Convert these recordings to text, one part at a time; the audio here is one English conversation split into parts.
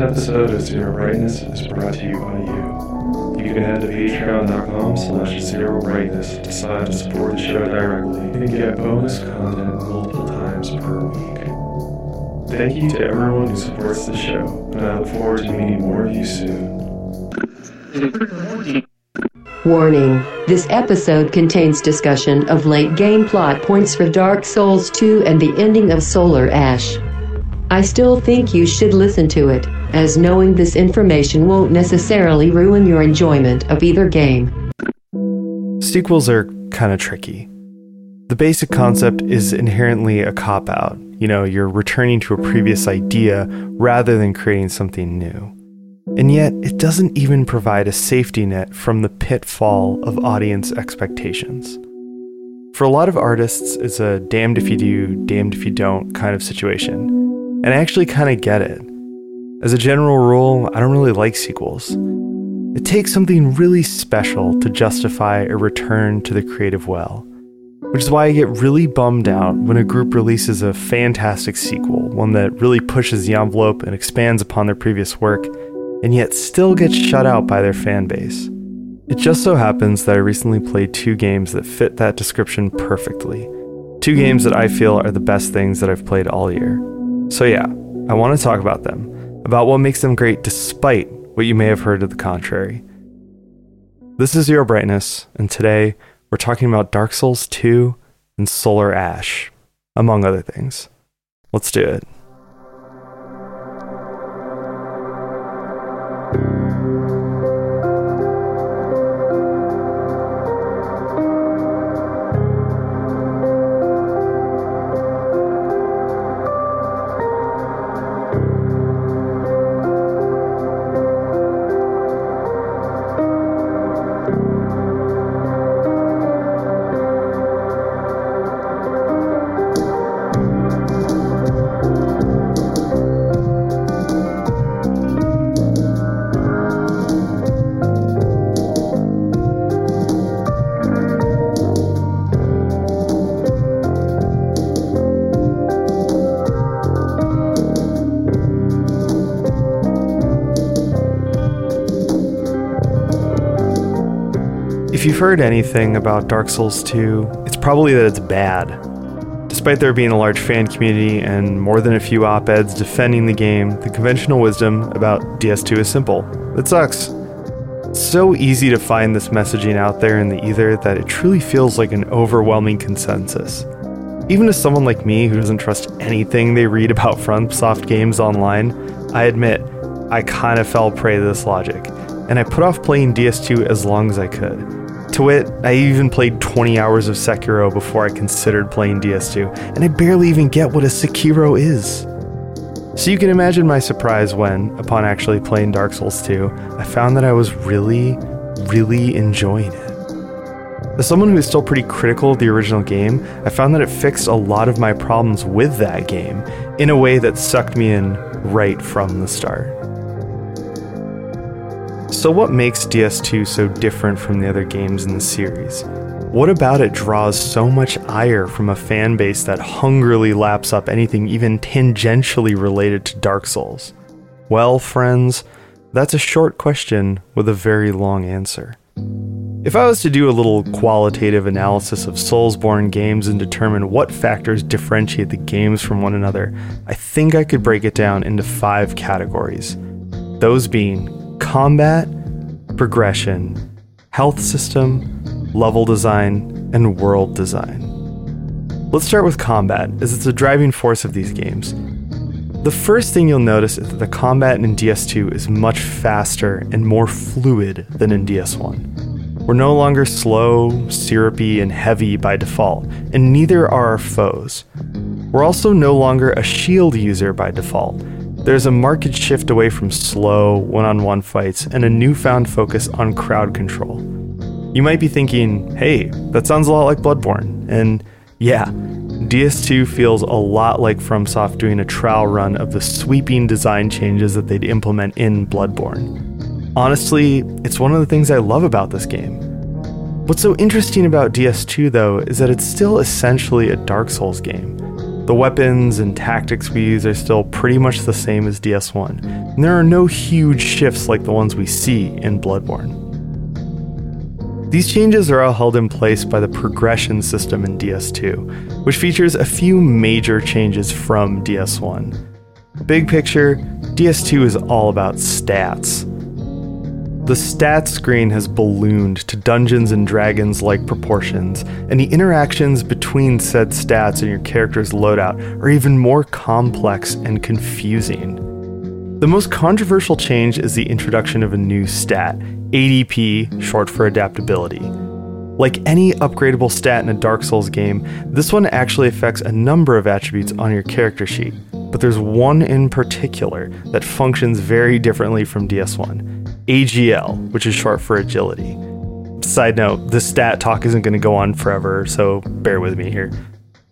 episode of Zero Brightness is brought to you by you. You can head to patreon.com slash zero brightness to decide to support the show directly and get bonus content multiple times per week. Thank you to everyone who supports the show, and I look forward to meeting more of you soon. Warning this episode contains discussion of late game plot points for Dark Souls 2 and the ending of Solar Ash. I still think you should listen to it, as knowing this information won't necessarily ruin your enjoyment of either game. Sequels are kind of tricky. The basic concept is inherently a cop out. You know, you're returning to a previous idea rather than creating something new. And yet, it doesn't even provide a safety net from the pitfall of audience expectations. For a lot of artists, it's a damned if you do, damned if you don't kind of situation. And I actually kind of get it. As a general rule, I don't really like sequels. It takes something really special to justify a return to the creative well, which is why I get really bummed out when a group releases a fantastic sequel, one that really pushes the envelope and expands upon their previous work, and yet still gets shut out by their fan base. It just so happens that I recently played two games that fit that description perfectly. Two games that I feel are the best things that I've played all year. So, yeah, I want to talk about them, about what makes them great despite what you may have heard to the contrary. This is Zero Brightness, and today we're talking about Dark Souls 2 and Solar Ash, among other things. Let's do it. Heard anything about Dark Souls 2, it's probably that it's bad. Despite there being a large fan community and more than a few op eds defending the game, the conventional wisdom about DS2 is simple it sucks. It's so easy to find this messaging out there in the ether that it truly feels like an overwhelming consensus. Even to someone like me who doesn't trust anything they read about FromSoft games online, I admit, I kind of fell prey to this logic, and I put off playing DS2 as long as I could. To wit, I even played 20 hours of Sekiro before I considered playing DS2, and I barely even get what a Sekiro is. So you can imagine my surprise when, upon actually playing Dark Souls 2, I found that I was really, really enjoying it. As someone who is still pretty critical of the original game, I found that it fixed a lot of my problems with that game in a way that sucked me in right from the start. So, what makes DS2 so different from the other games in the series? What about it draws so much ire from a fan base that hungrily laps up anything even tangentially related to Dark Souls? Well, friends, that's a short question with a very long answer. If I was to do a little qualitative analysis of Soulsborne games and determine what factors differentiate the games from one another, I think I could break it down into five categories. Those being combat, progression, health system, level design, and world design. Let's start with combat, as it's a driving force of these games. The first thing you'll notice is that the combat in DS2 is much faster and more fluid than in DS1. We're no longer slow, syrupy, and heavy by default, and neither are our foes. We're also no longer a shield user by default, there's a marked shift away from slow, one on one fights and a newfound focus on crowd control. You might be thinking, hey, that sounds a lot like Bloodborne. And yeah, DS2 feels a lot like FromSoft doing a trial run of the sweeping design changes that they'd implement in Bloodborne. Honestly, it's one of the things I love about this game. What's so interesting about DS2 though is that it's still essentially a Dark Souls game. The weapons and tactics we use are still pretty much the same as DS1, and there are no huge shifts like the ones we see in Bloodborne. These changes are all held in place by the progression system in DS2, which features a few major changes from DS1. Big picture, DS2 is all about stats. The stats screen has ballooned to Dungeons and Dragons like proportions, and the interactions between said stats and your character's loadout are even more complex and confusing. The most controversial change is the introduction of a new stat, ADP, short for adaptability. Like any upgradable stat in a Dark Souls game, this one actually affects a number of attributes on your character sheet, but there's one in particular that functions very differently from DS1 AGL, which is short for agility. Side note, this stat talk isn't going to go on forever, so bear with me here.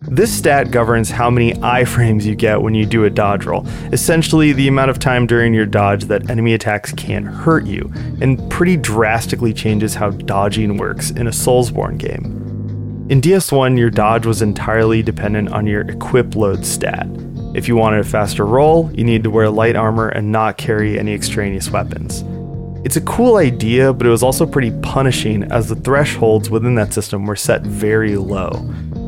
This stat governs how many iframes you get when you do a dodge roll, essentially the amount of time during your dodge that enemy attacks can't hurt you, and pretty drastically changes how dodging works in a Soulsborne game. In DS1, your dodge was entirely dependent on your equip load stat. If you wanted a faster roll, you needed to wear light armor and not carry any extraneous weapons. It's a cool idea, but it was also pretty punishing as the thresholds within that system were set very low.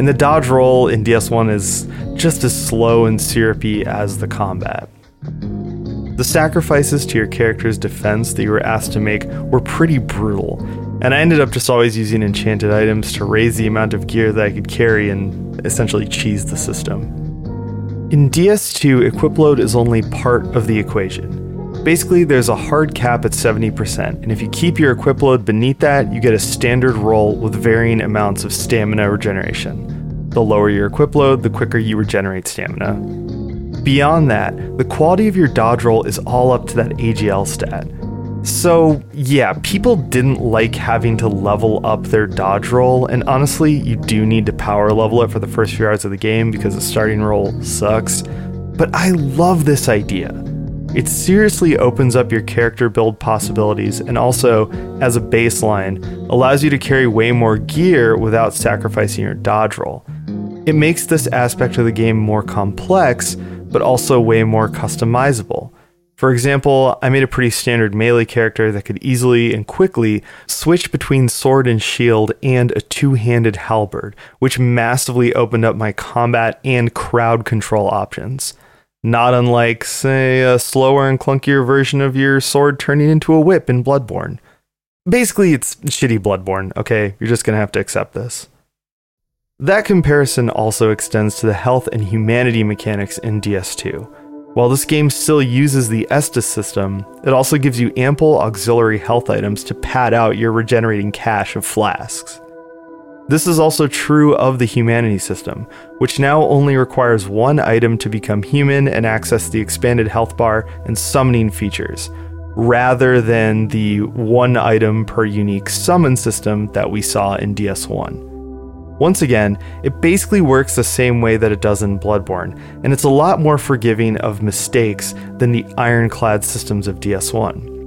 And the dodge roll in DS1 is just as slow and syrupy as the combat. The sacrifices to your character's defense that you were asked to make were pretty brutal, and I ended up just always using enchanted items to raise the amount of gear that I could carry and essentially cheese the system. In DS2, equip load is only part of the equation. Basically, there's a hard cap at 70%, and if you keep your equip load beneath that, you get a standard roll with varying amounts of stamina regeneration. The lower your equip load, the quicker you regenerate stamina. Beyond that, the quality of your dodge roll is all up to that AGL stat. So, yeah, people didn't like having to level up their dodge roll, and honestly, you do need to power level it for the first few hours of the game because the starting roll sucks. But I love this idea. It seriously opens up your character build possibilities and also, as a baseline, allows you to carry way more gear without sacrificing your dodge roll. It makes this aspect of the game more complex, but also way more customizable. For example, I made a pretty standard melee character that could easily and quickly switch between sword and shield and a two handed halberd, which massively opened up my combat and crowd control options. Not unlike, say, a slower and clunkier version of your sword turning into a whip in Bloodborne. Basically, it's shitty Bloodborne, okay? You're just gonna have to accept this. That comparison also extends to the health and humanity mechanics in DS2. While this game still uses the Estus system, it also gives you ample auxiliary health items to pad out your regenerating cache of flasks. This is also true of the humanity system, which now only requires one item to become human and access the expanded health bar and summoning features, rather than the one item per unique summon system that we saw in DS1. Once again, it basically works the same way that it does in Bloodborne, and it's a lot more forgiving of mistakes than the ironclad systems of DS1.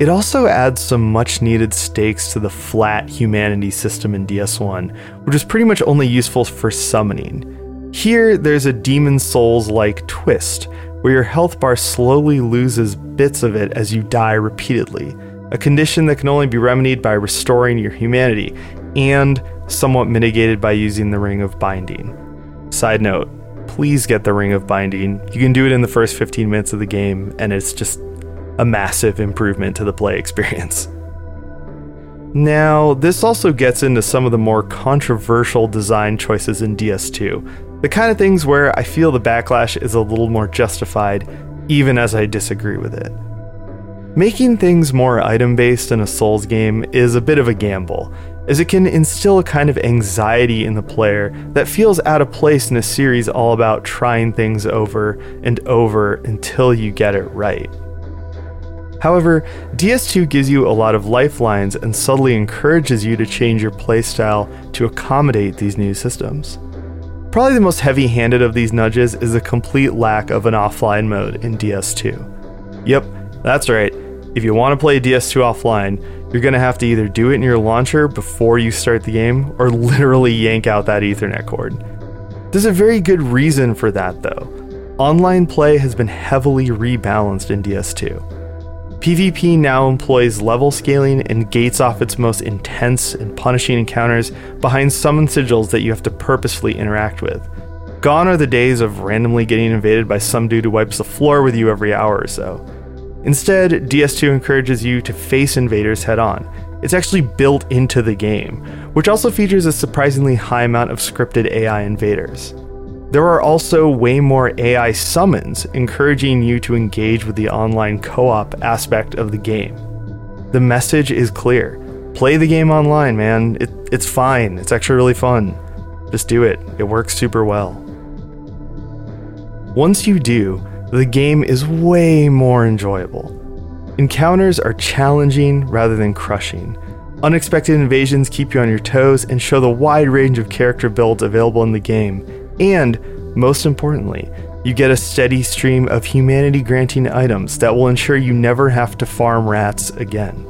It also adds some much needed stakes to the flat humanity system in DS1, which is pretty much only useful for summoning. Here, there's a Demon's Souls like twist, where your health bar slowly loses bits of it as you die repeatedly, a condition that can only be remedied by restoring your humanity, and somewhat mitigated by using the Ring of Binding. Side note, please get the Ring of Binding. You can do it in the first 15 minutes of the game, and it's just a massive improvement to the play experience. Now, this also gets into some of the more controversial design choices in DS2, the kind of things where I feel the backlash is a little more justified, even as I disagree with it. Making things more item based in a Souls game is a bit of a gamble, as it can instill a kind of anxiety in the player that feels out of place in a series all about trying things over and over until you get it right. However, DS2 gives you a lot of lifelines and subtly encourages you to change your playstyle to accommodate these new systems. Probably the most heavy handed of these nudges is the complete lack of an offline mode in DS2. Yep, that's right. If you want to play DS2 offline, you're going to have to either do it in your launcher before you start the game or literally yank out that Ethernet cord. There's a very good reason for that, though. Online play has been heavily rebalanced in DS2. PvP now employs level scaling and gates off its most intense and punishing encounters behind summon sigils that you have to purposefully interact with. Gone are the days of randomly getting invaded by some dude who wipes the floor with you every hour or so. Instead, DS2 encourages you to face invaders head on. It's actually built into the game, which also features a surprisingly high amount of scripted AI invaders. There are also way more AI summons, encouraging you to engage with the online co op aspect of the game. The message is clear play the game online, man. It, it's fine, it's actually really fun. Just do it, it works super well. Once you do, the game is way more enjoyable. Encounters are challenging rather than crushing. Unexpected invasions keep you on your toes and show the wide range of character builds available in the game, and, most importantly, you get a steady stream of humanity granting items that will ensure you never have to farm rats again.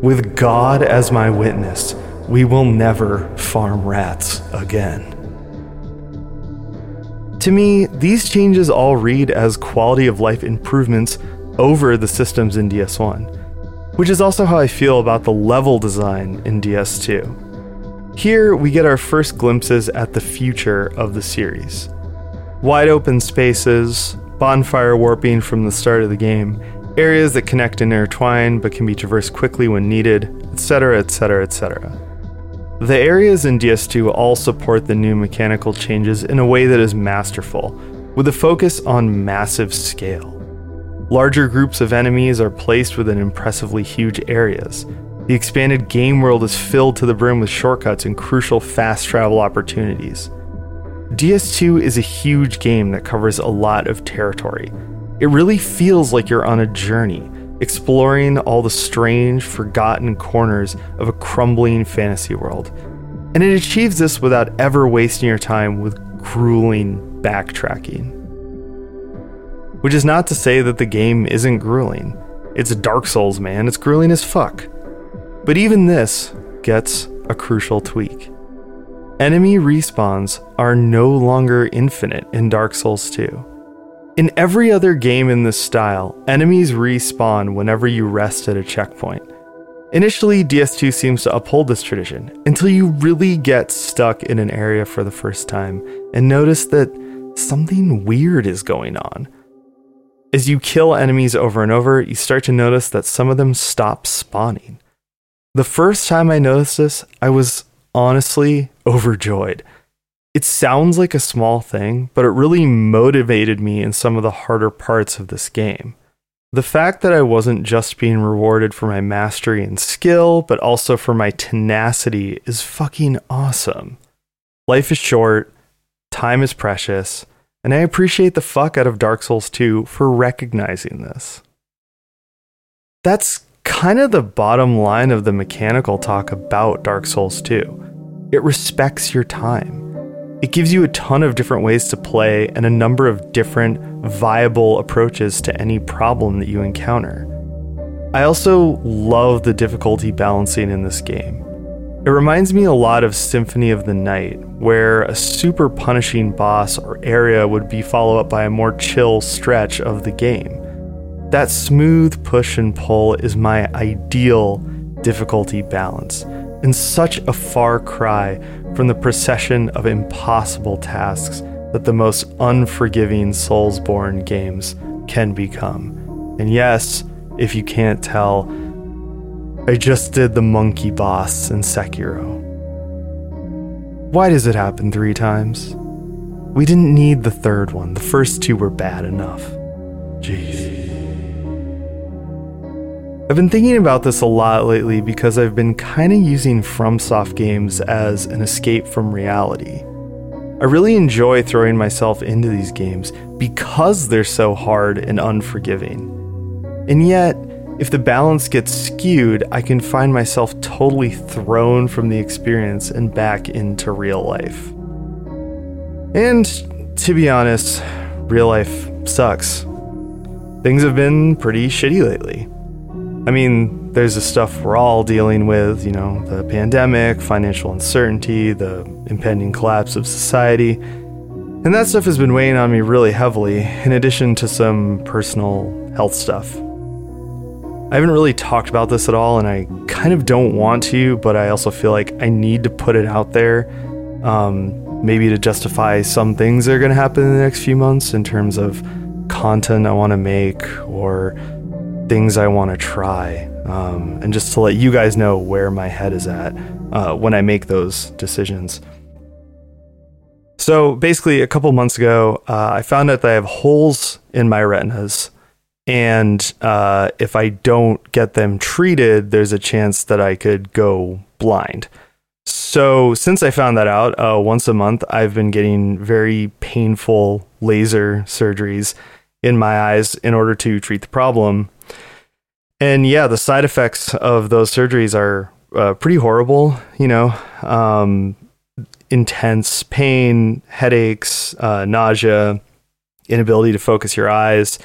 With God as my witness, we will never farm rats again. To me, these changes all read as quality of life improvements over the systems in DS1, which is also how I feel about the level design in DS2. Here, we get our first glimpses at the future of the series. Wide open spaces, bonfire warping from the start of the game, areas that connect and intertwine but can be traversed quickly when needed, etc., etc., etc. The areas in DS2 all support the new mechanical changes in a way that is masterful, with a focus on massive scale. Larger groups of enemies are placed within impressively huge areas, the expanded game world is filled to the brim with shortcuts and crucial fast travel opportunities. DS2 is a huge game that covers a lot of territory. It really feels like you're on a journey, exploring all the strange, forgotten corners of a crumbling fantasy world. And it achieves this without ever wasting your time with grueling backtracking. Which is not to say that the game isn't grueling. It's Dark Souls, man. It's grueling as fuck. But even this gets a crucial tweak. Enemy respawns are no longer infinite in Dark Souls 2. In every other game in this style, enemies respawn whenever you rest at a checkpoint. Initially, DS2 seems to uphold this tradition until you really get stuck in an area for the first time and notice that something weird is going on. As you kill enemies over and over, you start to notice that some of them stop spawning. The first time I noticed this, I was honestly overjoyed. It sounds like a small thing, but it really motivated me in some of the harder parts of this game. The fact that I wasn't just being rewarded for my mastery and skill, but also for my tenacity is fucking awesome. Life is short, time is precious, and I appreciate the fuck out of Dark Souls 2 for recognizing this. That's kind of the bottom line of the mechanical talk about Dark Souls 2. It respects your time. It gives you a ton of different ways to play and a number of different viable approaches to any problem that you encounter. I also love the difficulty balancing in this game. It reminds me a lot of Symphony of the Night, where a super punishing boss or area would be followed up by a more chill stretch of the game. That smooth push and pull is my ideal difficulty balance, and such a far cry from the procession of impossible tasks that the most unforgiving Soulsborne games can become. And yes, if you can't tell, I just did the monkey boss in Sekiro. Why does it happen three times? We didn't need the third one, the first two were bad enough. Jeez. I've been thinking about this a lot lately because I've been kind of using FromSoft games as an escape from reality. I really enjoy throwing myself into these games because they're so hard and unforgiving. And yet, if the balance gets skewed, I can find myself totally thrown from the experience and back into real life. And to be honest, real life sucks. Things have been pretty shitty lately. I mean, there's the stuff we're all dealing with, you know, the pandemic, financial uncertainty, the impending collapse of society. And that stuff has been weighing on me really heavily, in addition to some personal health stuff. I haven't really talked about this at all, and I kind of don't want to, but I also feel like I need to put it out there. Um, maybe to justify some things that are going to happen in the next few months in terms of content I want to make or things I want to try. Um, and just to let you guys know where my head is at uh, when I make those decisions. So basically, a couple months ago, uh, I found out that I have holes in my retinas. And uh, if I don't get them treated, there's a chance that I could go blind. So, since I found that out, uh, once a month, I've been getting very painful laser surgeries in my eyes in order to treat the problem. And yeah, the side effects of those surgeries are uh, pretty horrible. You know, um, intense pain, headaches, uh, nausea, inability to focus your eyes.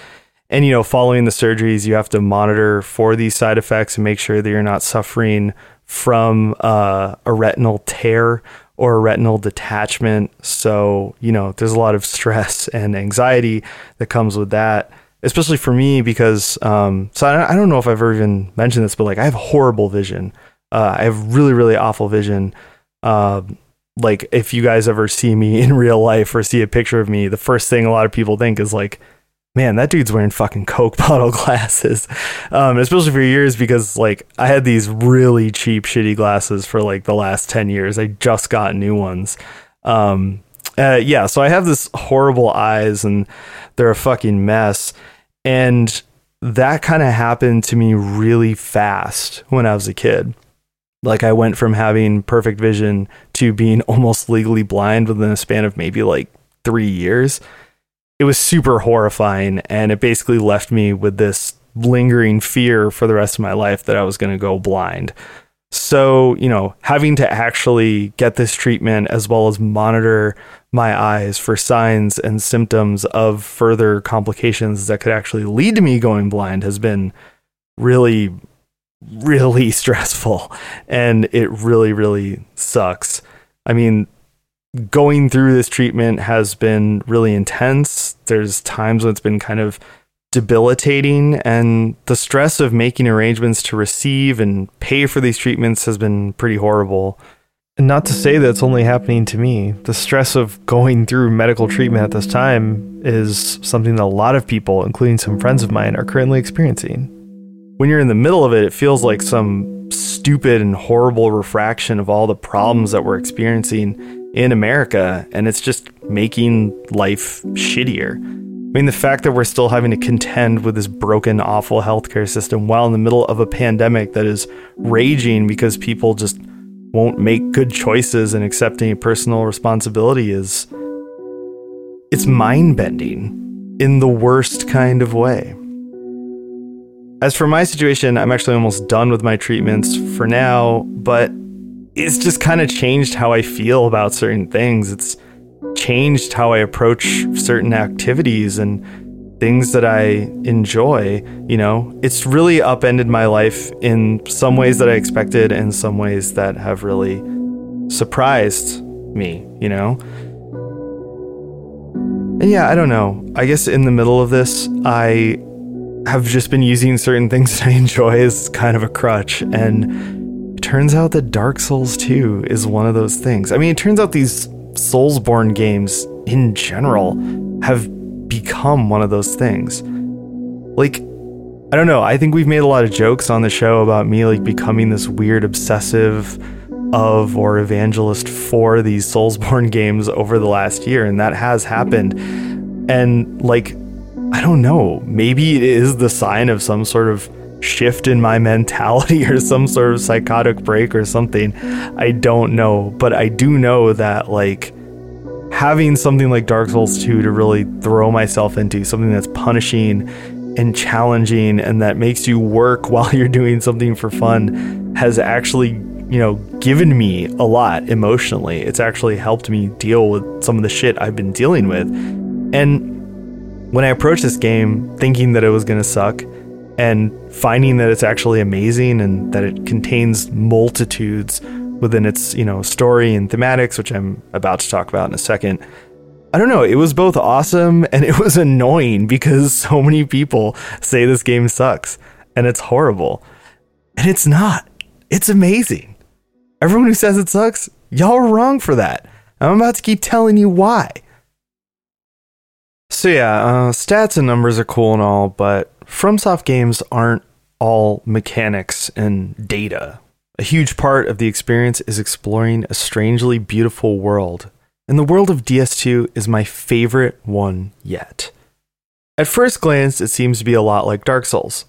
And, you know, following the surgeries, you have to monitor for these side effects and make sure that you're not suffering from uh, a retinal tear or a retinal detachment. So, you know, there's a lot of stress and anxiety that comes with that, especially for me because, um, so I, I don't know if I've ever even mentioned this, but like I have horrible vision. Uh, I have really, really awful vision. Uh, like if you guys ever see me in real life or see a picture of me, the first thing a lot of people think is like, man, that dude's wearing fucking Coke bottle glasses. Um, especially for years because like I had these really cheap, shitty glasses for like the last 10 years. I just got new ones. Um, uh, yeah, so I have this horrible eyes and they're a fucking mess. And that kind of happened to me really fast when I was a kid. Like I went from having perfect vision to being almost legally blind within a span of maybe like three years. It was super horrifying, and it basically left me with this lingering fear for the rest of my life that I was going to go blind. So, you know, having to actually get this treatment as well as monitor my eyes for signs and symptoms of further complications that could actually lead to me going blind has been really really stressful and it really, really sucks. I mean, going through this treatment has been really intense. There's times when it's been kind of debilitating, and the stress of making arrangements to receive and pay for these treatments has been pretty horrible. And not to say that it's only happening to me. The stress of going through medical treatment at this time is something that a lot of people, including some friends of mine, are currently experiencing when you're in the middle of it, it feels like some stupid and horrible refraction of all the problems that we're experiencing in America. And it's just making life shittier. I mean, the fact that we're still having to contend with this broken, awful healthcare system while in the middle of a pandemic that is raging because people just won't make good choices and accept any personal responsibility is it's mind bending in the worst kind of way. As for my situation, I'm actually almost done with my treatments for now, but it's just kind of changed how I feel about certain things. It's changed how I approach certain activities and things that I enjoy. You know, it's really upended my life in some ways that I expected and some ways that have really surprised me, you know? And yeah, I don't know. I guess in the middle of this, I have just been using certain things that I enjoy as kind of a crutch. And it turns out that Dark Souls 2 is one of those things. I mean, it turns out these Soulsborne games in general have become one of those things. Like, I don't know. I think we've made a lot of jokes on the show about me like becoming this weird obsessive of or evangelist for these Soulsborne games over the last year, and that has happened. And like I don't know. Maybe it is the sign of some sort of shift in my mentality or some sort of psychotic break or something. I don't know. But I do know that, like, having something like Dark Souls 2 to really throw myself into, something that's punishing and challenging and that makes you work while you're doing something for fun, has actually, you know, given me a lot emotionally. It's actually helped me deal with some of the shit I've been dealing with. And when I approached this game thinking that it was going to suck and finding that it's actually amazing and that it contains multitudes within its, you know, story and thematics, which I'm about to talk about in a second, I don't know, it was both awesome and it was annoying because so many people say this game sucks and it's horrible. And it's not. It's amazing. Everyone who says it sucks, y'all are wrong for that. I'm about to keep telling you why. So yeah, uh, stats and numbers are cool and all, but FromSoft games aren't all mechanics and data. A huge part of the experience is exploring a strangely beautiful world, and the world of DS2 is my favorite one yet. At first glance, it seems to be a lot like Dark Souls,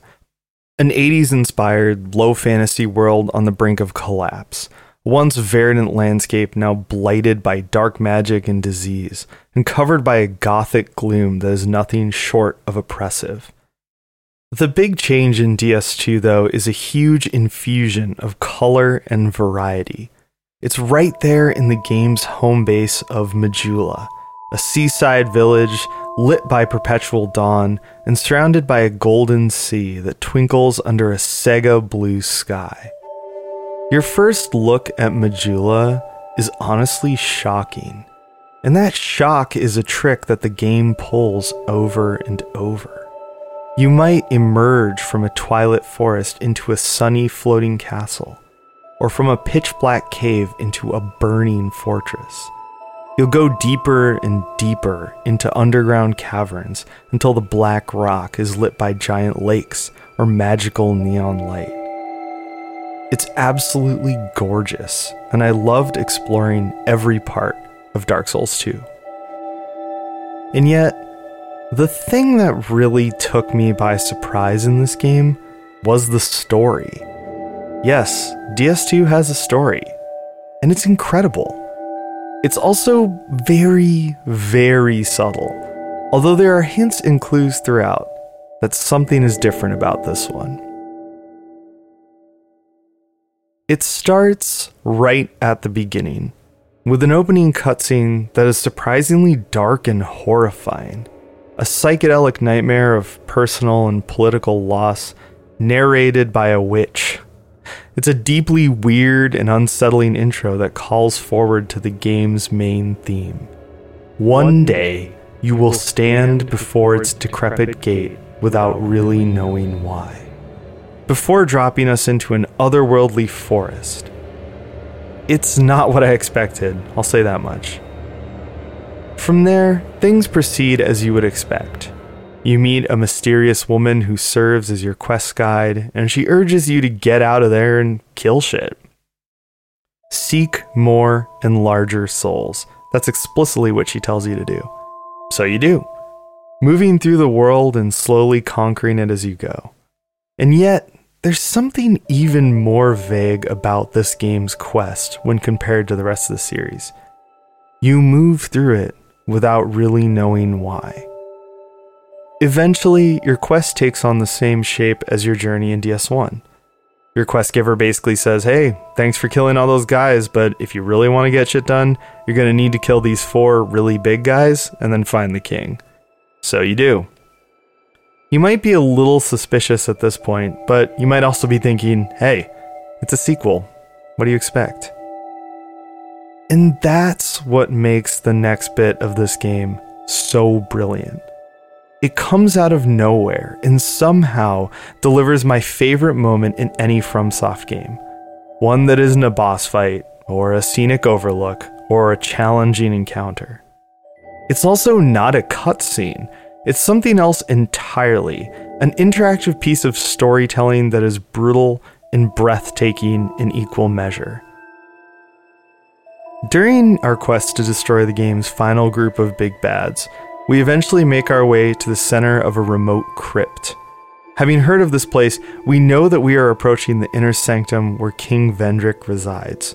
an 80s inspired, low fantasy world on the brink of collapse once verdant landscape now blighted by dark magic and disease, and covered by a gothic gloom that is nothing short of oppressive. The big change in DS2, though, is a huge infusion of color and variety. It's right there in the game's home base of Majula, a seaside village lit by perpetual dawn and surrounded by a golden sea that twinkles under a Sega blue sky. Your first look at Majula is honestly shocking. And that shock is a trick that the game pulls over and over. You might emerge from a twilight forest into a sunny floating castle, or from a pitch black cave into a burning fortress. You'll go deeper and deeper into underground caverns until the black rock is lit by giant lakes or magical neon light. It's absolutely gorgeous, and I loved exploring every part of Dark Souls 2. And yet, the thing that really took me by surprise in this game was the story. Yes, DS2 has a story, and it's incredible. It's also very, very subtle, although there are hints and clues throughout that something is different about this one. It starts right at the beginning, with an opening cutscene that is surprisingly dark and horrifying. A psychedelic nightmare of personal and political loss, narrated by a witch. It's a deeply weird and unsettling intro that calls forward to the game's main theme. One day, you will stand before its decrepit gate without really knowing why before dropping us into an otherworldly forest. It's not what I expected, I'll say that much. From there, things proceed as you would expect. You meet a mysterious woman who serves as your quest guide, and she urges you to get out of there and kill shit. Seek more and larger souls. That's explicitly what she tells you to do. So you do, moving through the world and slowly conquering it as you go. And yet, there's something even more vague about this game's quest when compared to the rest of the series. You move through it without really knowing why. Eventually, your quest takes on the same shape as your journey in DS1. Your quest giver basically says, Hey, thanks for killing all those guys, but if you really want to get shit done, you're going to need to kill these four really big guys and then find the king. So you do. You might be a little suspicious at this point, but you might also be thinking, hey, it's a sequel. What do you expect? And that's what makes the next bit of this game so brilliant. It comes out of nowhere and somehow delivers my favorite moment in any FromSoft game. One that isn't a boss fight, or a scenic overlook, or a challenging encounter. It's also not a cutscene it's something else entirely an interactive piece of storytelling that is brutal and breathtaking in equal measure. During our quest to destroy the game's final group of big bads, we eventually make our way to the center of a remote crypt. Having heard of this place, we know that we are approaching the inner sanctum where King Vendrick resides.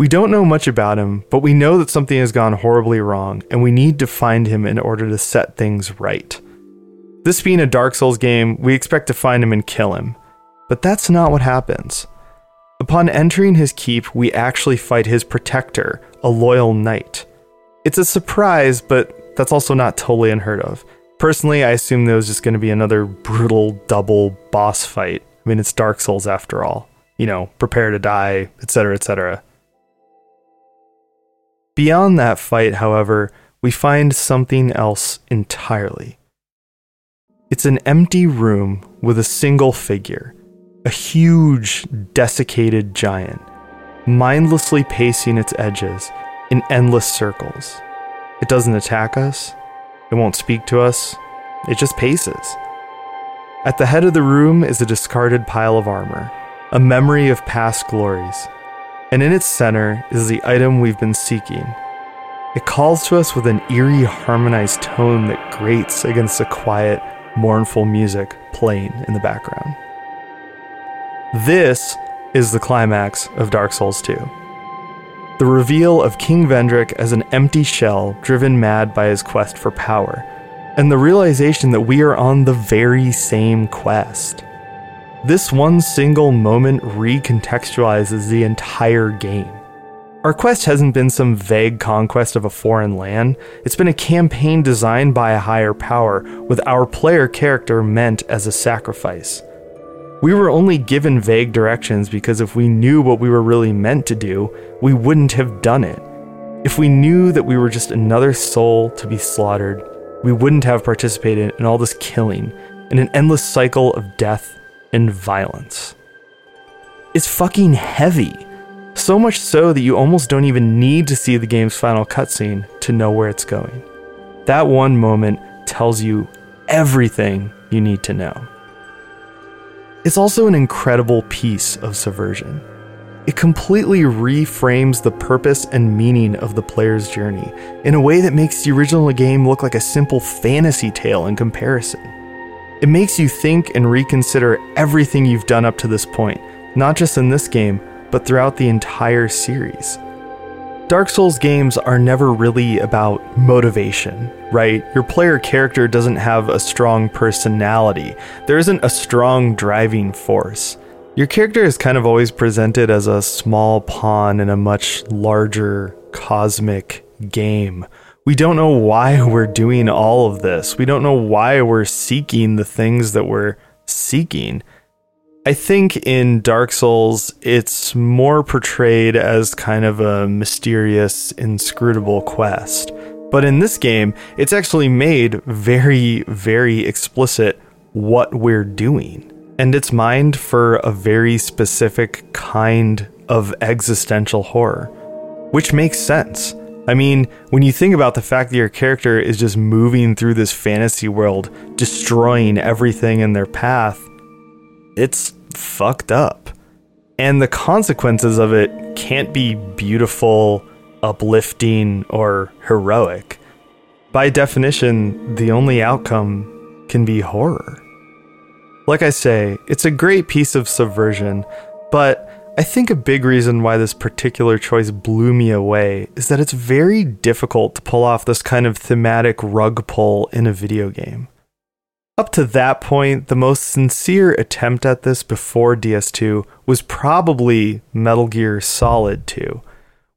We don't know much about him, but we know that something has gone horribly wrong, and we need to find him in order to set things right. This being a Dark Souls game, we expect to find him and kill him. But that's not what happens. Upon entering his keep, we actually fight his protector, a loyal knight. It's a surprise, but that's also not totally unheard of. Personally, I assume there was just going to be another brutal double boss fight. I mean, it's Dark Souls after all. You know, prepare to die, etc., etc. Beyond that fight, however, we find something else entirely. It's an empty room with a single figure, a huge, desiccated giant, mindlessly pacing its edges in endless circles. It doesn't attack us, it won't speak to us, it just paces. At the head of the room is a discarded pile of armor, a memory of past glories, and in its center is the item we've been seeking. It calls to us with an eerie, harmonized tone that grates against the quiet, mournful music playing in the background. This is the climax of Dark Souls 2. The reveal of King Vendrick as an empty shell driven mad by his quest for power, and the realization that we are on the very same quest. This one single moment recontextualizes the entire game. Our quest hasn't been some vague conquest of a foreign land, it's been a campaign designed by a higher power, with our player character meant as a sacrifice. We were only given vague directions because if we knew what we were really meant to do, we wouldn't have done it. If we knew that we were just another soul to be slaughtered, we wouldn't have participated in all this killing, in an endless cycle of death and violence. It's fucking heavy. So much so that you almost don't even need to see the game's final cutscene to know where it's going. That one moment tells you everything you need to know. It's also an incredible piece of subversion. It completely reframes the purpose and meaning of the player's journey in a way that makes the original game look like a simple fantasy tale in comparison. It makes you think and reconsider everything you've done up to this point, not just in this game, but throughout the entire series. Dark Souls games are never really about motivation, right? Your player character doesn't have a strong personality. There isn't a strong driving force. Your character is kind of always presented as a small pawn in a much larger cosmic game. We don't know why we're doing all of this. We don't know why we're seeking the things that we're seeking. I think in Dark Souls, it's more portrayed as kind of a mysterious, inscrutable quest. But in this game, it's actually made very, very explicit what we're doing. And it's mined for a very specific kind of existential horror, which makes sense. I mean, when you think about the fact that your character is just moving through this fantasy world, destroying everything in their path, it's fucked up. And the consequences of it can't be beautiful, uplifting, or heroic. By definition, the only outcome can be horror. Like I say, it's a great piece of subversion, but I think a big reason why this particular choice blew me away is that it's very difficult to pull off this kind of thematic rug pull in a video game. Up to that point, the most sincere attempt at this before DS2 was probably Metal Gear Solid 2,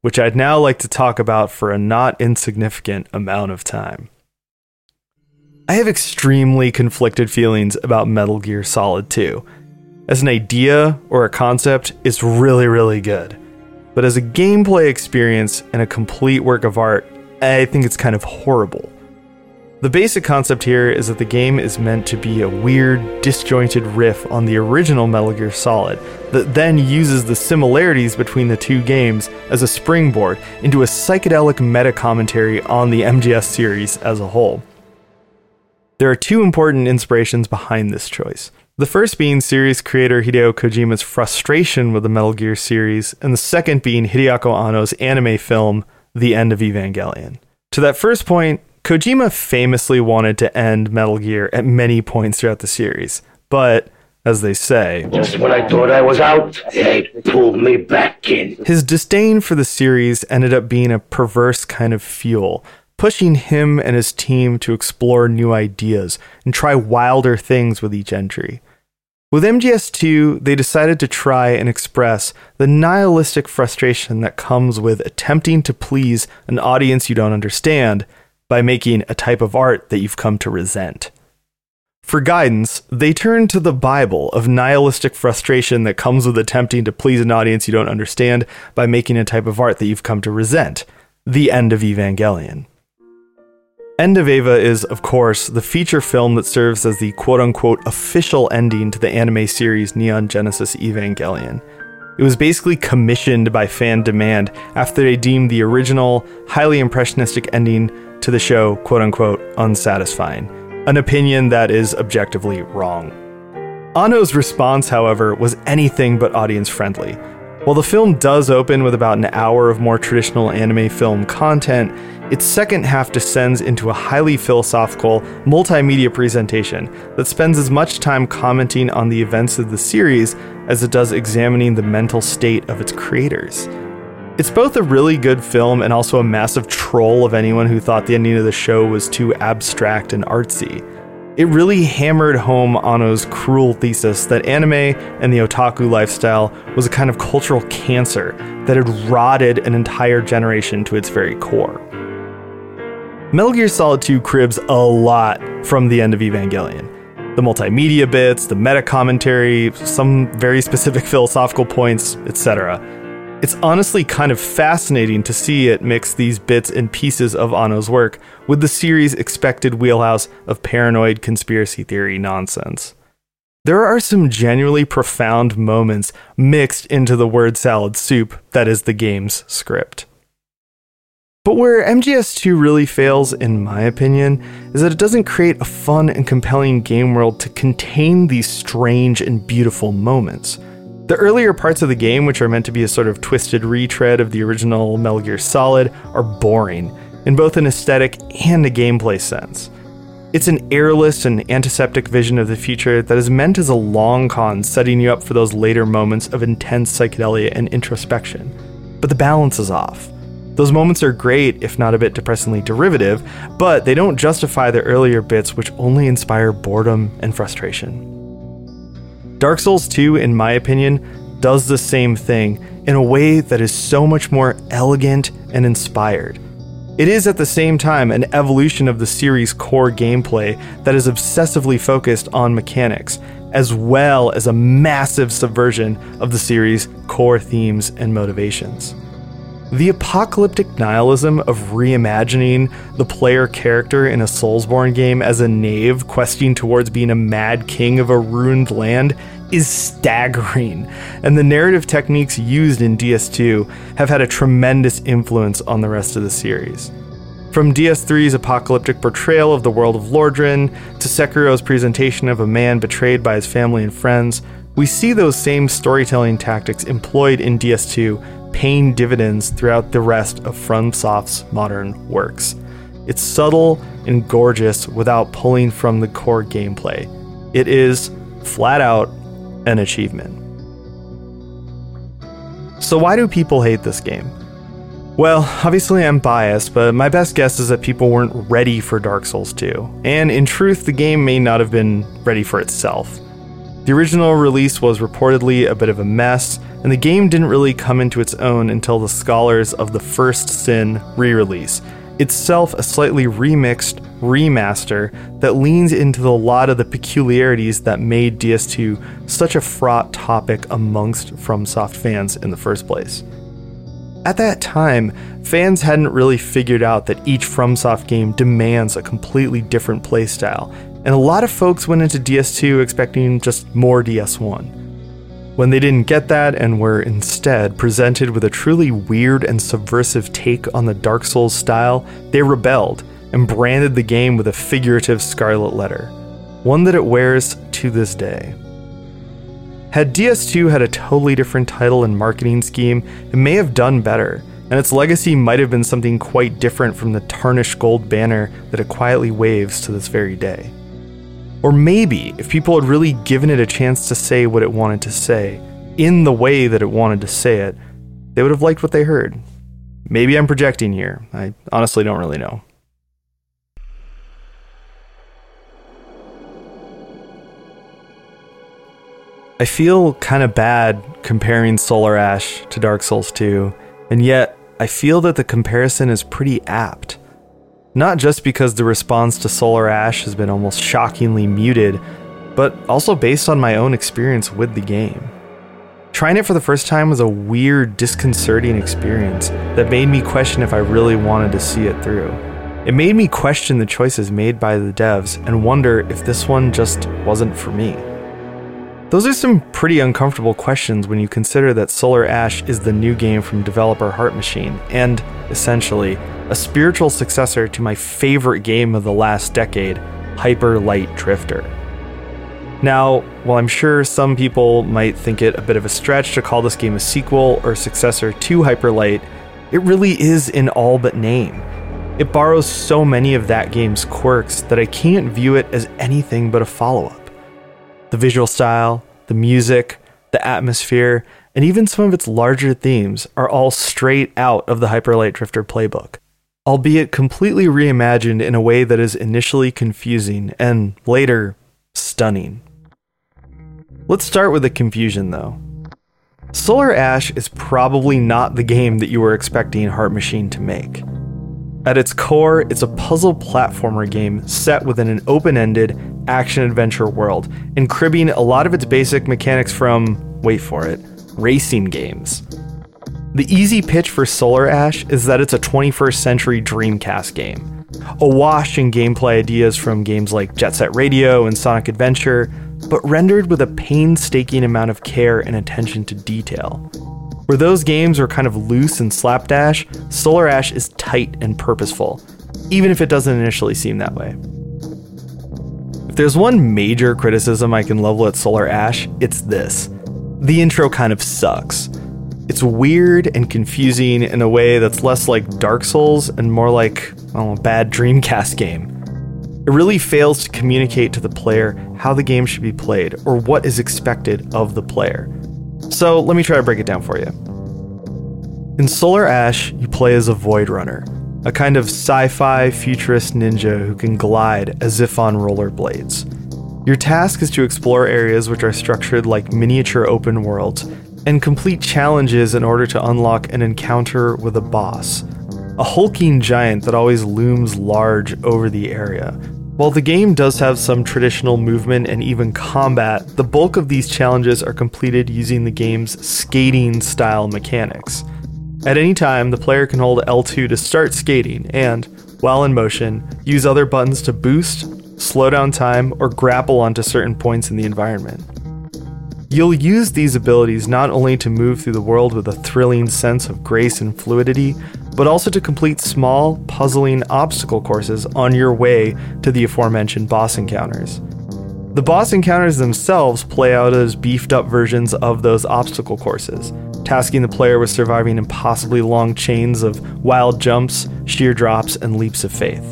which I'd now like to talk about for a not insignificant amount of time. I have extremely conflicted feelings about Metal Gear Solid 2. As an idea or a concept, it's really, really good. But as a gameplay experience and a complete work of art, I think it's kind of horrible. The basic concept here is that the game is meant to be a weird, disjointed riff on the original Metal Gear Solid that then uses the similarities between the two games as a springboard into a psychedelic meta commentary on the MGS series as a whole. There are two important inspirations behind this choice. The first being series creator Hideo Kojima's frustration with the Metal Gear series, and the second being Hideaki Anno's anime film, The End of Evangelion. To that first point, Kojima famously wanted to end Metal Gear at many points throughout the series, but as they say, just when I thought I was out, they pulled me back in. His disdain for the series ended up being a perverse kind of fuel, pushing him and his team to explore new ideas and try wilder things with each entry. With MGS2, they decided to try and express the nihilistic frustration that comes with attempting to please an audience you don't understand by making a type of art that you've come to resent. For guidance, they turn to the Bible of nihilistic frustration that comes with attempting to please an audience you don't understand by making a type of art that you've come to resent the end of Evangelion. End of Eva is, of course, the feature film that serves as the quote unquote official ending to the anime series Neon Genesis Evangelion. It was basically commissioned by fan demand after they deemed the original, highly impressionistic ending to the show, quote unquote, unsatisfying. An opinion that is objectively wrong. Anno's response, however, was anything but audience friendly. While the film does open with about an hour of more traditional anime film content, its second half descends into a highly philosophical, multimedia presentation that spends as much time commenting on the events of the series as it does examining the mental state of its creators. It's both a really good film and also a massive troll of anyone who thought the ending of the show was too abstract and artsy. It really hammered home Anno's cruel thesis that anime and the otaku lifestyle was a kind of cultural cancer that had rotted an entire generation to its very core. Metal Gear Solid 2 cribs a lot from the end of Evangelion. The multimedia bits, the meta commentary, some very specific philosophical points, etc. It's honestly kind of fascinating to see it mix these bits and pieces of Anno's work with the series' expected wheelhouse of paranoid conspiracy theory nonsense. There are some genuinely profound moments mixed into the word salad soup that is the game's script. But where MGS2 really fails, in my opinion, is that it doesn't create a fun and compelling game world to contain these strange and beautiful moments. The earlier parts of the game, which are meant to be a sort of twisted retread of the original Metal Gear Solid, are boring, in both an aesthetic and a gameplay sense. It's an airless and antiseptic vision of the future that is meant as a long con, setting you up for those later moments of intense psychedelia and introspection. But the balance is off. Those moments are great, if not a bit depressingly derivative, but they don't justify the earlier bits which only inspire boredom and frustration. Dark Souls 2, in my opinion, does the same thing in a way that is so much more elegant and inspired. It is at the same time an evolution of the series' core gameplay that is obsessively focused on mechanics, as well as a massive subversion of the series' core themes and motivations. The apocalyptic nihilism of reimagining the player character in a Soulsborne game as a knave questing towards being a mad king of a ruined land is staggering, and the narrative techniques used in DS2 have had a tremendous influence on the rest of the series. From DS3's apocalyptic portrayal of the world of Lordran to Sekiro's presentation of a man betrayed by his family and friends, we see those same storytelling tactics employed in DS2 paying dividends throughout the rest of FromSoft's modern works. It's subtle and gorgeous without pulling from the core gameplay. It is, flat out, an achievement. So, why do people hate this game? Well, obviously I'm biased, but my best guess is that people weren't ready for Dark Souls 2. And in truth, the game may not have been ready for itself. The original release was reportedly a bit of a mess, and the game didn't really come into its own until the scholars of the First Sin re release, itself a slightly remixed remaster that leans into a lot of the peculiarities that made DS2 such a fraught topic amongst FromSoft fans in the first place. At that time, fans hadn't really figured out that each FromSoft game demands a completely different playstyle and a lot of folks went into DS2 expecting just more DS1. When they didn't get that and were instead presented with a truly weird and subversive take on the Dark Souls style, they rebelled and branded the game with a figurative scarlet letter, one that it wears to this day. Had DS2 had a totally different title and marketing scheme, it may have done better, and its legacy might have been something quite different from the tarnished gold banner that it quietly waves to this very day. Or maybe if people had really given it a chance to say what it wanted to say, in the way that it wanted to say it, they would have liked what they heard. Maybe I'm projecting here. I honestly don't really know. I feel kind of bad comparing Solar Ash to Dark Souls 2, and yet I feel that the comparison is pretty apt. Not just because the response to Solar Ash has been almost shockingly muted, but also based on my own experience with the game. Trying it for the first time was a weird, disconcerting experience that made me question if I really wanted to see it through. It made me question the choices made by the devs and wonder if this one just wasn't for me. Those are some pretty uncomfortable questions when you consider that Solar Ash is the new game from developer Heart Machine and, essentially, a spiritual successor to my favorite game of the last decade, Hyper Light Drifter. Now, while I'm sure some people might think it a bit of a stretch to call this game a sequel or successor to Hyper Light, it really is in all but name. It borrows so many of that game's quirks that I can't view it as anything but a follow up. The visual style, the music, the atmosphere, and even some of its larger themes are all straight out of the Hyper Light Drifter playbook, albeit completely reimagined in a way that is initially confusing and later stunning. Let's start with the confusion though. Solar Ash is probably not the game that you were expecting Heart Machine to make. At its core, it's a puzzle platformer game set within an open ended action adventure world and cribbing a lot of its basic mechanics from, wait for it, racing games. The easy pitch for Solar Ash is that it's a 21st century Dreamcast game, awash in gameplay ideas from games like Jet Set Radio and Sonic Adventure, but rendered with a painstaking amount of care and attention to detail. Where those games are kind of loose and slapdash, Solar Ash is tight and purposeful, even if it doesn't initially seem that way. If there's one major criticism I can level at Solar Ash, it's this. The intro kind of sucks. It's weird and confusing in a way that's less like Dark Souls and more like a bad Dreamcast game. It really fails to communicate to the player how the game should be played or what is expected of the player. So let me try to break it down for you. In Solar Ash, you play as a Void Runner, a kind of sci fi futurist ninja who can glide as if on rollerblades. Your task is to explore areas which are structured like miniature open worlds and complete challenges in order to unlock an encounter with a boss, a hulking giant that always looms large over the area, while the game does have some traditional movement and even combat, the bulk of these challenges are completed using the game's skating style mechanics. At any time, the player can hold L2 to start skating and, while in motion, use other buttons to boost, slow down time, or grapple onto certain points in the environment. You'll use these abilities not only to move through the world with a thrilling sense of grace and fluidity, but also to complete small, puzzling obstacle courses on your way to the aforementioned boss encounters. The boss encounters themselves play out as beefed up versions of those obstacle courses, tasking the player with surviving impossibly long chains of wild jumps, sheer drops, and leaps of faith.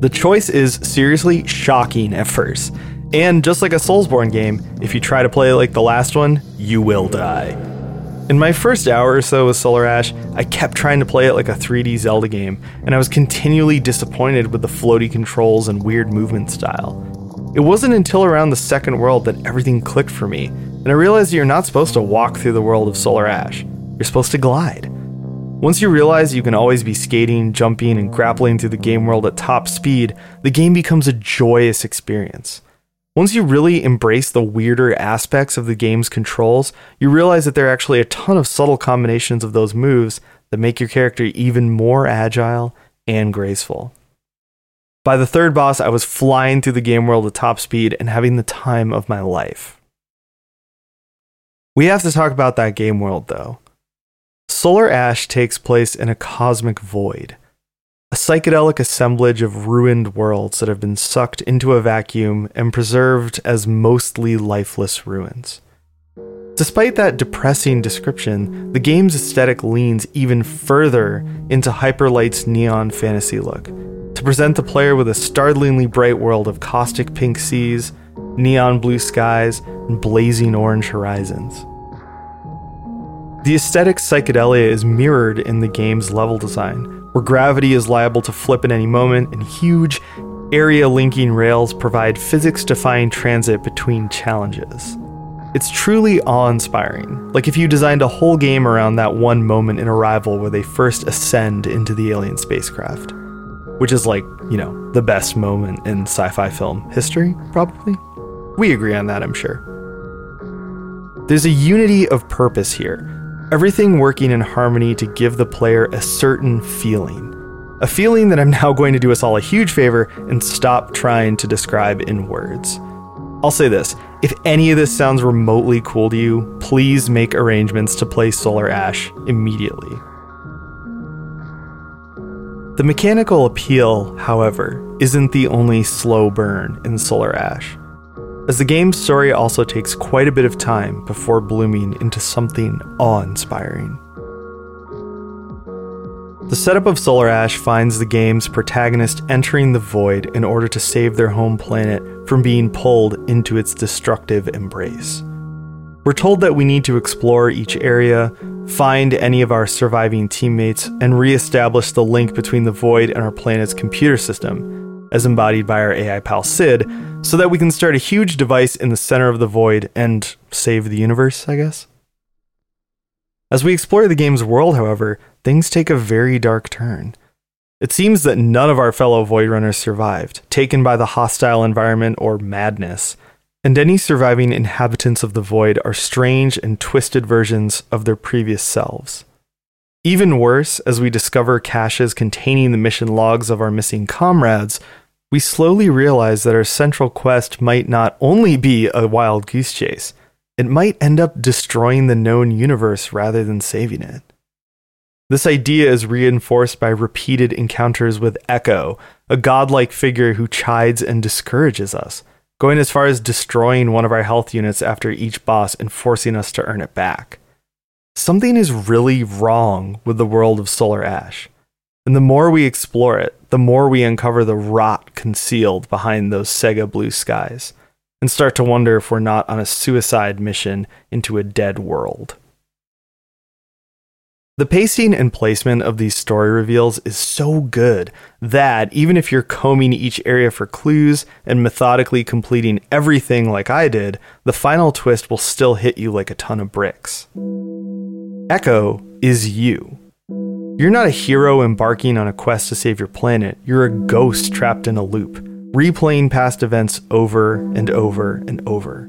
The choice is seriously shocking at first, and just like a Soulsborne game, if you try to play it like the last one, you will die. In my first hour or so with Solar Ash, I kept trying to play it like a 3D Zelda game, and I was continually disappointed with the floaty controls and weird movement style. It wasn't until around the second world that everything clicked for me, and I realized you're not supposed to walk through the world of Solar Ash. You're supposed to glide. Once you realize you can always be skating, jumping, and grappling through the game world at top speed, the game becomes a joyous experience. Once you really embrace the weirder aspects of the game's controls, you realize that there are actually a ton of subtle combinations of those moves that make your character even more agile and graceful. By the third boss, I was flying through the game world at top speed and having the time of my life. We have to talk about that game world, though. Solar Ash takes place in a cosmic void a psychedelic assemblage of ruined worlds that have been sucked into a vacuum and preserved as mostly lifeless ruins. Despite that depressing description, the game's aesthetic leans even further into Hyperlight's neon fantasy look to present the player with a startlingly bright world of caustic pink seas, neon blue skies, and blazing orange horizons. The aesthetic psychedelia is mirrored in the game's level design, where gravity is liable to flip at any moment, and huge, area linking rails provide physics defying transit between challenges. It's truly awe inspiring, like if you designed a whole game around that one moment in Arrival where they first ascend into the alien spacecraft. Which is like, you know, the best moment in sci fi film history, probably. We agree on that, I'm sure. There's a unity of purpose here, everything working in harmony to give the player a certain feeling. A feeling that I'm now going to do us all a huge favor and stop trying to describe in words. I'll say this if any of this sounds remotely cool to you, please make arrangements to play Solar Ash immediately. The mechanical appeal, however, isn't the only slow burn in Solar Ash, as the game's story also takes quite a bit of time before blooming into something awe inspiring. The setup of Solar Ash finds the game's protagonist entering the void in order to save their home planet from being pulled into its destructive embrace. We're told that we need to explore each area, find any of our surviving teammates, and re establish the link between the void and our planet's computer system, as embodied by our AI pal Cy, so that we can start a huge device in the center of the void and save the universe, I guess. As we explore the game's world, however, things take a very dark turn. It seems that none of our fellow Void Runners survived, taken by the hostile environment or madness and any surviving inhabitants of the void are strange and twisted versions of their previous selves. Even worse, as we discover caches containing the mission logs of our missing comrades, we slowly realize that our central quest might not only be a wild goose chase, it might end up destroying the known universe rather than saving it. This idea is reinforced by repeated encounters with Echo, a godlike figure who chides and discourages us going as far as destroying one of our health units after each boss and forcing us to earn it back. Something is really wrong with the world of Solar Ash. And the more we explore it, the more we uncover the rot concealed behind those Sega blue skies, and start to wonder if we're not on a suicide mission into a dead world. The pacing and placement of these story reveals is so good that even if you're combing each area for clues and methodically completing everything like I did, the final twist will still hit you like a ton of bricks. Echo is you. You're not a hero embarking on a quest to save your planet, you're a ghost trapped in a loop, replaying past events over and over and over.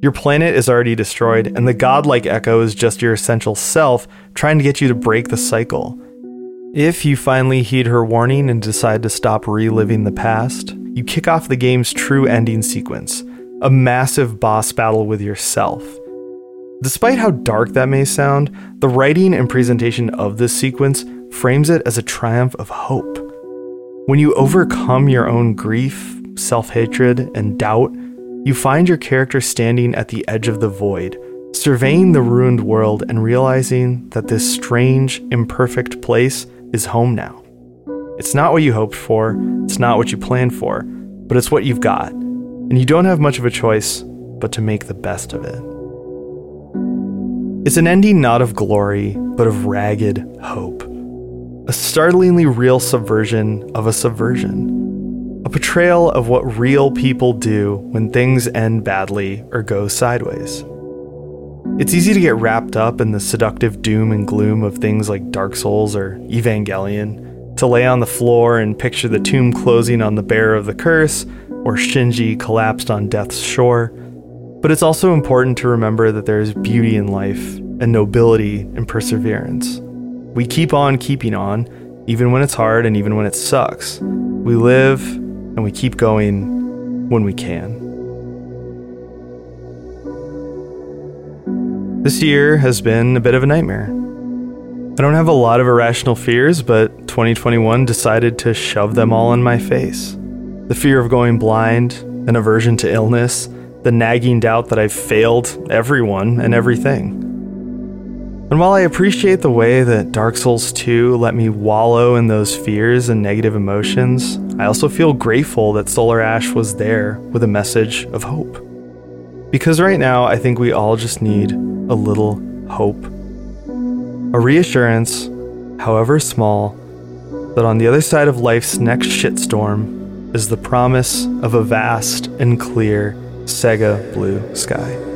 Your planet is already destroyed, and the godlike Echo is just your essential self trying to get you to break the cycle. If you finally heed her warning and decide to stop reliving the past, you kick off the game's true ending sequence a massive boss battle with yourself. Despite how dark that may sound, the writing and presentation of this sequence frames it as a triumph of hope. When you overcome your own grief, self hatred, and doubt, you find your character standing at the edge of the void, surveying the ruined world and realizing that this strange, imperfect place is home now. It's not what you hoped for, it's not what you planned for, but it's what you've got, and you don't have much of a choice but to make the best of it. It's an ending not of glory, but of ragged hope. A startlingly real subversion of a subversion a portrayal of what real people do when things end badly or go sideways. It's easy to get wrapped up in the seductive doom and gloom of things like Dark Souls or Evangelion, to lay on the floor and picture the tomb closing on the bearer of the curse, or Shinji collapsed on death's shore. But it's also important to remember that there is beauty in life and nobility in perseverance. We keep on keeping on, even when it's hard and even when it sucks. We live and we keep going when we can. This year has been a bit of a nightmare. I don't have a lot of irrational fears, but 2021 decided to shove them all in my face. The fear of going blind, an aversion to illness, the nagging doubt that I've failed everyone and everything. And while I appreciate the way that Dark Souls 2 let me wallow in those fears and negative emotions, I also feel grateful that Solar Ash was there with a message of hope. Because right now, I think we all just need a little hope. A reassurance, however small, that on the other side of life's next shitstorm is the promise of a vast and clear Sega blue sky.